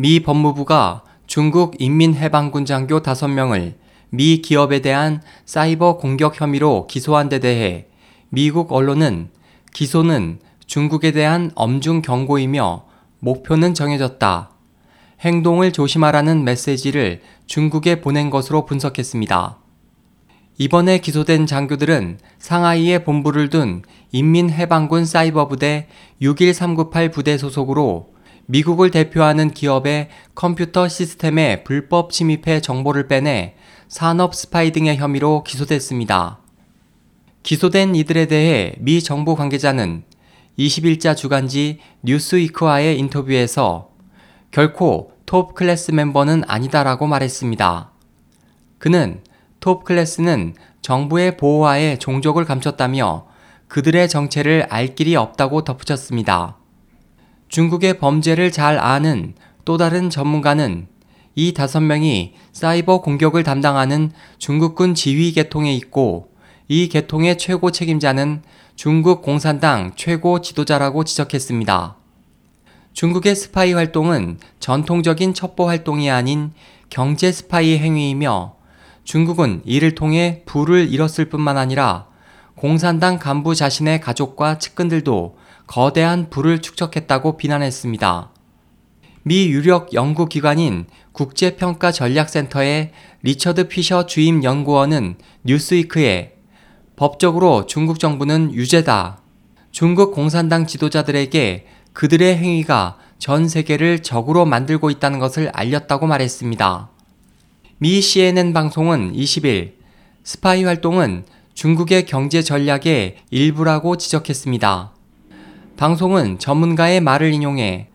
미 법무부가 중국 인민해방군 장교 5명을 미 기업에 대한 사이버 공격 혐의로 기소한 데 대해 미국 언론은 기소는 중국에 대한 엄중 경고이며 목표는 정해졌다. 행동을 조심하라는 메시지를 중국에 보낸 것으로 분석했습니다. 이번에 기소된 장교들은 상하이에 본부를 둔 인민해방군 사이버부대 61398 부대 소속으로 미국을 대표하는 기업의 컴퓨터 시스템에 불법 침입해 정보를 빼내 산업 스파이 등의 혐의로 기소됐습니다. 기소된 이들에 대해 미 정부 관계자는 21자 주간지 뉴스위크와의 인터뷰에서 결코 톱 클래스 멤버는 아니다라고 말했습니다. 그는 톱 클래스는 정부의 보호하에 종적을 감췄다며 그들의 정체를 알 길이 없다고 덧붙였습니다. 중국의 범죄를 잘 아는 또 다른 전문가는 이 다섯 명이 사이버 공격을 담당하는 중국군 지휘 계통에 있고 이 계통의 최고 책임자는 중국 공산당 최고 지도자라고 지적했습니다. 중국의 스파이 활동은 전통적인 첩보 활동이 아닌 경제 스파이 행위이며 중국은 이를 통해 부를 잃었을 뿐만 아니라 공산당 간부 자신의 가족과 측근들도 거대한 부를 축적했다고 비난했습니다. 미 유력 연구기관인 국제평가전략센터의 리처드 피셔 주임 연구원은 뉴스위크에 법적으로 중국 정부는 유죄다. 중국 공산당 지도자들에게 그들의 행위가 전 세계를 적으로 만들고 있다는 것을 알렸다고 말했습니다. 미 CNN 방송은 20일 스파이 활동은 중국의 경제 전략의 일부라고 지적했습니다. 방송은 전문가의 말을 인용해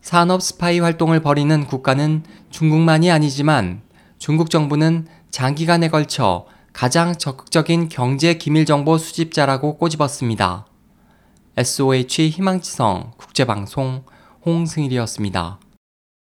산업 스파이 활동을 벌이는 국가는 중국만이 아니지만 중국 정부는 장기간에 걸쳐 가장 적극적인 경제 기밀 정보 수집자라고 꼬집었습니다. SOH 희망지성 국제방송 홍승일이었습니다.